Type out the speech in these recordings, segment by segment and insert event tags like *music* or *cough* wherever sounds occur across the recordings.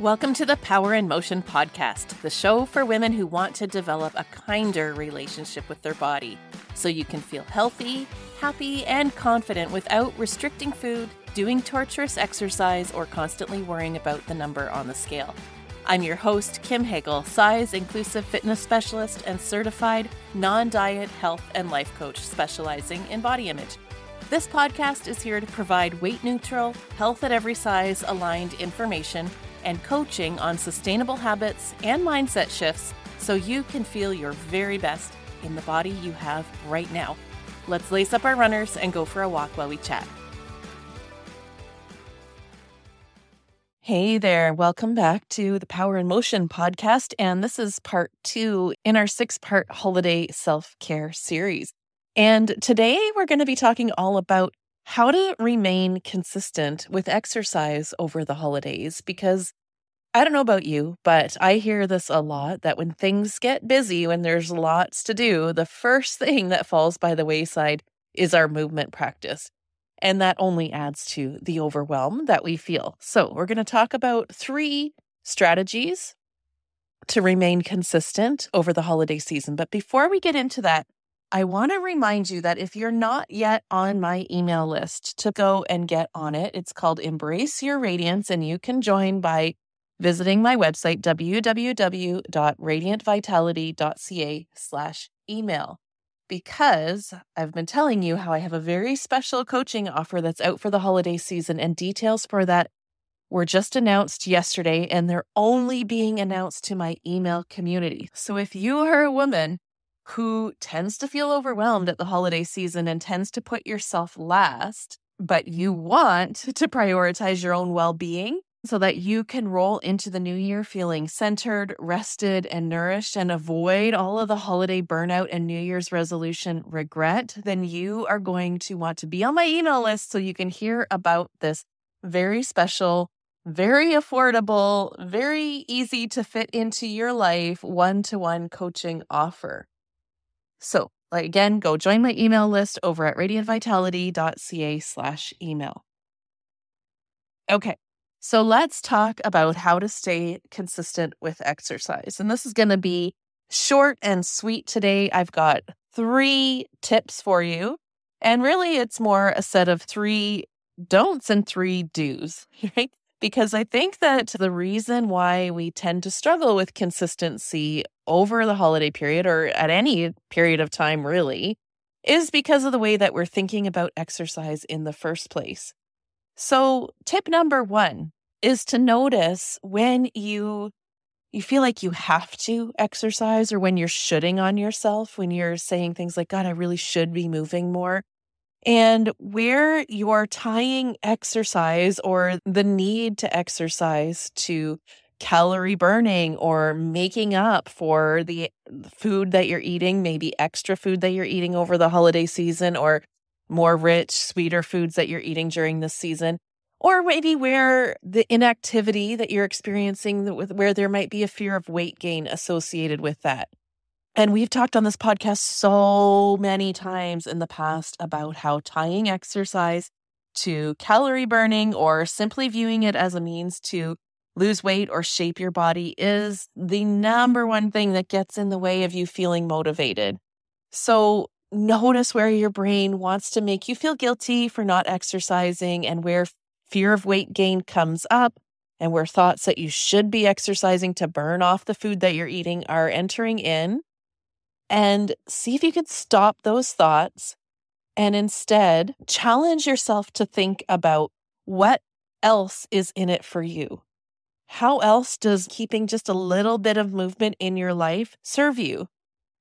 Welcome to the Power in Motion podcast, the show for women who want to develop a kinder relationship with their body so you can feel healthy, happy, and confident without restricting food, doing torturous exercise, or constantly worrying about the number on the scale. I'm your host, Kim Hagle, size inclusive fitness specialist and certified non diet health and life coach specializing in body image. This podcast is here to provide weight neutral, health at every size aligned information and coaching on sustainable habits and mindset shifts so you can feel your very best in the body you have right now. Let's lace up our runners and go for a walk while we chat. Hey there, welcome back to the Power in Motion podcast. And this is part two in our six part holiday self care series. And today we're going to be talking all about how to remain consistent with exercise over the holidays because I don't know about you, but I hear this a lot that when things get busy, when there's lots to do, the first thing that falls by the wayside is our movement practice. And that only adds to the overwhelm that we feel. So, we're going to talk about three strategies to remain consistent over the holiday season. But before we get into that, I want to remind you that if you're not yet on my email list, to go and get on it. It's called Embrace Your Radiance, and you can join by visiting my website www.radiantvitality.ca slash email because I've been telling you how I have a very special coaching offer that's out for the holiday season and details for that were just announced yesterday and they're only being announced to my email community. So if you are a woman who tends to feel overwhelmed at the holiday season and tends to put yourself last, but you want *laughs* to prioritize your own well being so that you can roll into the new year feeling centered, rested, and nourished and avoid all of the holiday burnout and New Year's resolution regret, then you are going to want to be on my email list so you can hear about this very special very affordable, very easy to fit into your life one to one coaching offer. So, again, go join my email list over at radiantvitality.ca slash email. Okay, so let's talk about how to stay consistent with exercise. And this is going to be short and sweet today. I've got three tips for you. And really, it's more a set of three don'ts and three do's, *laughs* right? Because I think that the reason why we tend to struggle with consistency over the holiday period or at any period of time really is because of the way that we're thinking about exercise in the first place. So, tip number 1 is to notice when you you feel like you have to exercise or when you're shooting on yourself, when you're saying things like god I really should be moving more and where you're tying exercise or the need to exercise to calorie burning or making up for the food that you're eating, maybe extra food that you're eating over the holiday season or more rich, sweeter foods that you're eating during this season, or maybe where the inactivity that you're experiencing, where there might be a fear of weight gain associated with that. And we've talked on this podcast so many times in the past about how tying exercise to calorie burning or simply viewing it as a means to lose weight or shape your body is the number one thing that gets in the way of you feeling motivated. So notice where your brain wants to make you feel guilty for not exercising and where fear of weight gain comes up and where thoughts that you should be exercising to burn off the food that you're eating are entering in and see if you can stop those thoughts and instead challenge yourself to think about what else is in it for you. How else does keeping just a little bit of movement in your life serve you?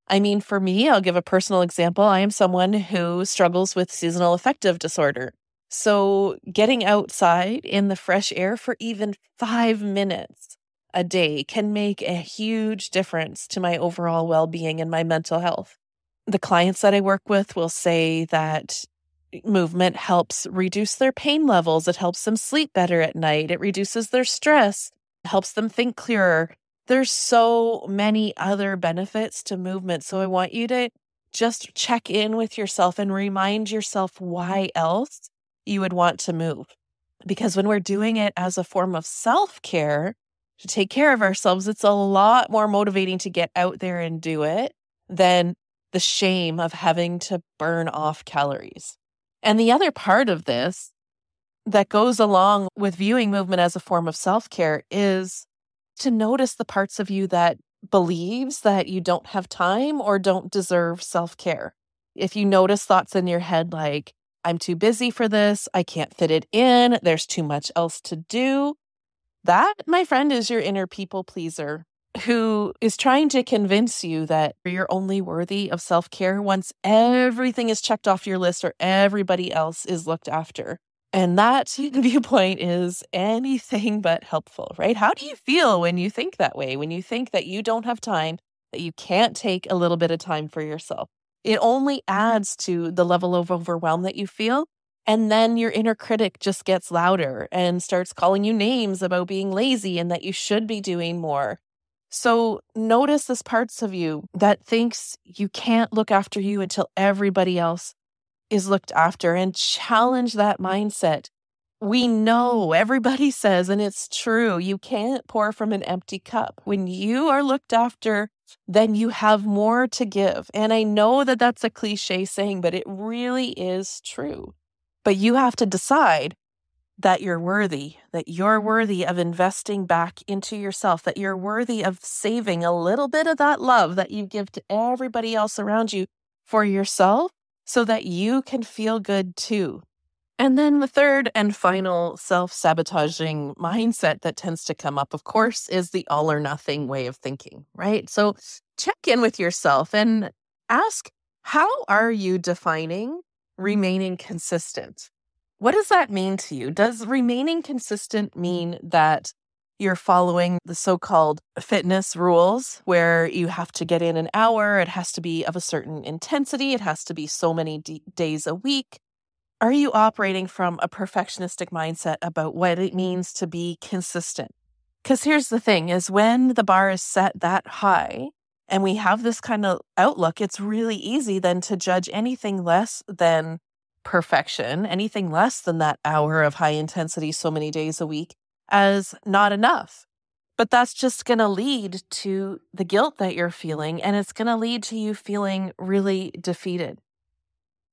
I mean, for me, I'll give a personal example. I am someone who struggles with seasonal affective disorder. So, getting outside in the fresh air for even five minutes a day can make a huge difference to my overall well being and my mental health. The clients that I work with will say that movement helps reduce their pain levels, it helps them sleep better at night, it reduces their stress, helps them think clearer. There's so many other benefits to movement. So I want you to just check in with yourself and remind yourself why else you would want to move. Because when we're doing it as a form of self care, to take care of ourselves, it's a lot more motivating to get out there and do it than the shame of having to burn off calories. And the other part of this that goes along with viewing movement as a form of self care is to notice the parts of you that believes that you don't have time or don't deserve self care. If you notice thoughts in your head like, I'm too busy for this, I can't fit it in, there's too much else to do, that, my friend, is your inner people pleaser who is trying to convince you that you're only worthy of self care once everything is checked off your list or everybody else is looked after. And that *laughs* viewpoint is anything but helpful, right? How do you feel when you think that way? When you think that you don't have time, that you can't take a little bit of time for yourself? It only adds to the level of overwhelm that you feel. And then your inner critic just gets louder and starts calling you names about being lazy and that you should be doing more. So notice this parts of you that thinks you can't look after you until everybody else is looked after and challenge that mindset. We know everybody *laughs* says, and it's true, you can't pour from an empty cup. When you are looked after, then you have more to give. And I know that that's a cliche saying, but it really is true. But you have to decide that you're worthy, that you're worthy of investing back into yourself, that you're worthy of saving a little bit of that love that you give to everybody else around you for yourself so that you can feel good too. And then the third and final self sabotaging mindset that tends to come up, of course, is the all or nothing way of thinking, right? So check in with yourself and ask how are you defining remaining consistent? What does that mean to you? Does remaining consistent mean that you're following the so called fitness rules where you have to get in an hour, it has to be of a certain intensity, it has to be so many d- days a week. Are you operating from a perfectionistic mindset about what it means to be consistent? Because here's the thing is when the bar is set that high and we have this kind of outlook, it's really easy then to judge anything less than perfection, anything less than that hour of high intensity so many days a week as not enough. But that's just going to lead to the guilt that you're feeling, and it's going to lead to you feeling really defeated.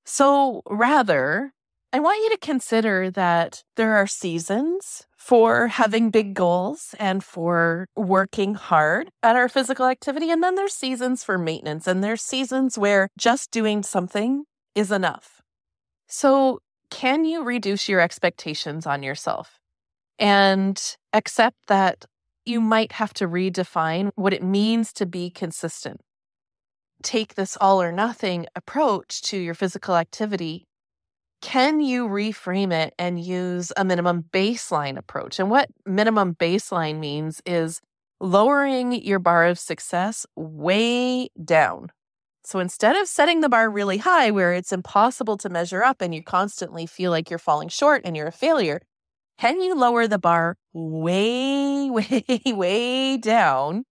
So, rather, I want you to consider that there are seasons for having big goals and for working hard at our physical activity. And then there's seasons for maintenance, and there's seasons where just doing something is enough. So, can you reduce your expectations on yourself? and accept that you might have to redefine what it means to be consistent. Take this all or nothing approach to your physical activity. Can you reframe it and use a minimum baseline approach? And what minimum baseline means is lowering your bar of success way down. So instead of setting the bar really high where it's impossible to measure up and you constantly feel like you're falling short and you're a failure, can you lower the bar way, *laughs* way, way down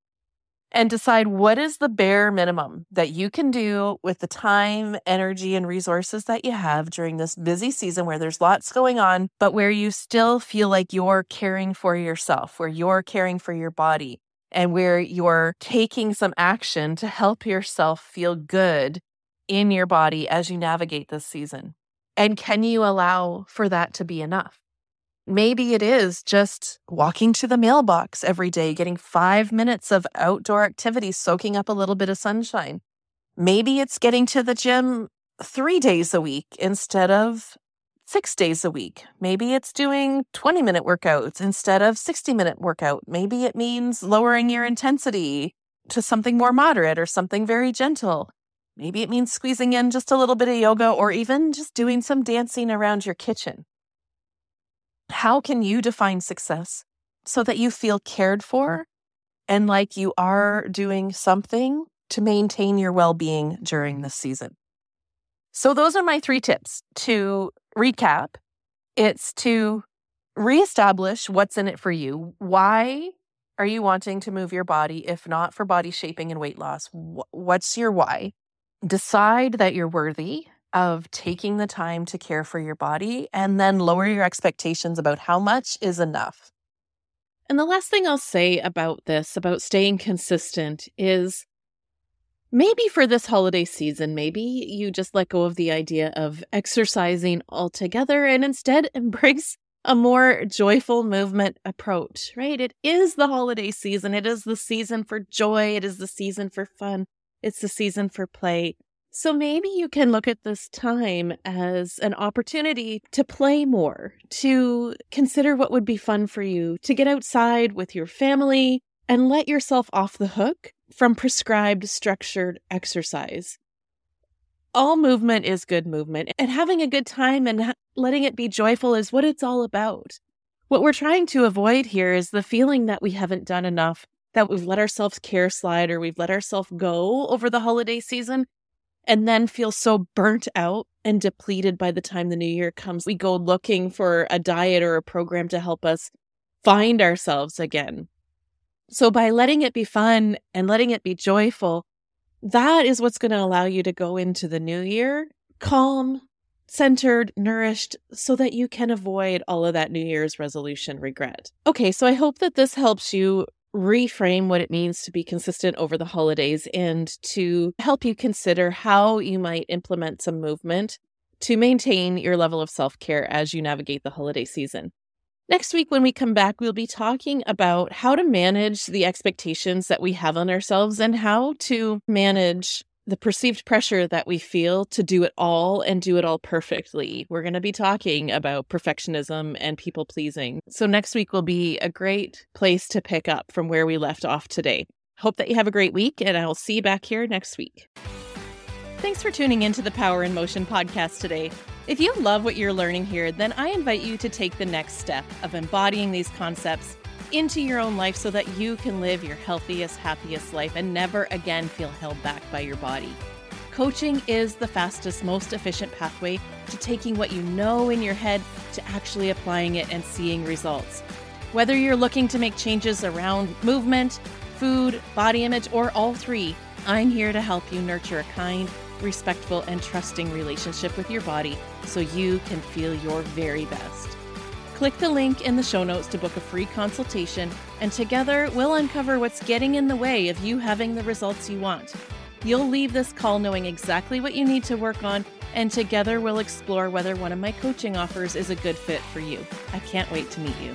and decide what is the bare minimum that you can do with the time, energy, and resources that you have during this busy season where there's lots going on, but where you still feel like you're caring for yourself, where you're caring for your body, and where you're taking some action to help yourself feel good in your body as you navigate this season? And can you allow for that to be enough? Maybe it is just walking to the mailbox every day, getting five minutes of outdoor activity, soaking up a little bit of sunshine. Maybe it's getting to the gym three days a week instead of six days a week. Maybe it's doing 20 minute workouts instead of 60 minute workout. Maybe it means lowering your intensity to something more moderate or something very gentle. Maybe it means squeezing in just a little bit of yoga or even just doing some dancing around your kitchen. How can you define success so that you feel cared for and like you are doing something to maintain your well being during this season? So, those are my three tips to recap. It's to reestablish what's in it for you. Why are you wanting to move your body if not for body shaping and weight loss? What's your why? Decide that you're worthy of taking the time to care for your body and then lower your expectations about how much is enough. And the last thing I'll say about this, about staying consistent, is maybe for this holiday season, maybe you just let go of the idea of exercising altogether and instead *laughs* embrace a more joyful movement approach, right? It is the holiday season. It is the season for joy. It is the season for fun. It's the season for play. So maybe you can look at this time as an opportunity to play more, to consider what would be fun for you, to get outside with your family and let yourself off the hook from prescribed structured exercise. All movement is good movement, and having a good time and letting it be joyful is what it's all about. What we're trying to avoid here is the feeling that we haven't done enough, that we've let ourselves care slide or we've let ourselves go over the holiday season and then feel so burnt out and depleted by the time the new year comes. We go looking for a diet or a program to help us find ourselves again. So, by letting it be fun and letting it be joyful, that is what's going to allow you to go into the new year calm, centered, nourished, so that you can avoid all of that New Year's resolution regret. Okay, so I hope that this helps you reframe what it means to be consistent over the holidays and to help you consider how you might implement some movement to maintain your level of self care as you navigate the holiday season. Next week, when we come back, we'll be talking about how to manage the expectations that we have on ourselves and how to manage the perceived pressure that we feel to do it all and do it all perfectly. We're going to be talking about perfectionism and people pleasing. So, next week will be a great place to pick up from where we left off today. Hope that you have a great week, and I'll see you back here next week. Thanks for tuning into the Power in Motion podcast today. If you love what you're learning here, then I invite you to take the next step of embodying these concepts into your own life so that you can live your healthiest, happiest life and never again feel held back by your body. Coaching is the fastest, most efficient pathway to taking what you know in your head to actually applying it and seeing results. Whether you're looking to make changes around movement, food, body image, or all three, I'm here to help you nurture a kind, respectful, and trusting relationship with your body so you can feel your very best. Click the link in the show notes to book a free consultation, and together we'll uncover what's getting in the way of you having the results you want. You'll leave this call knowing exactly what you need to work on, and together we'll explore whether one of my coaching offers is a good fit for you. I can't wait to meet you.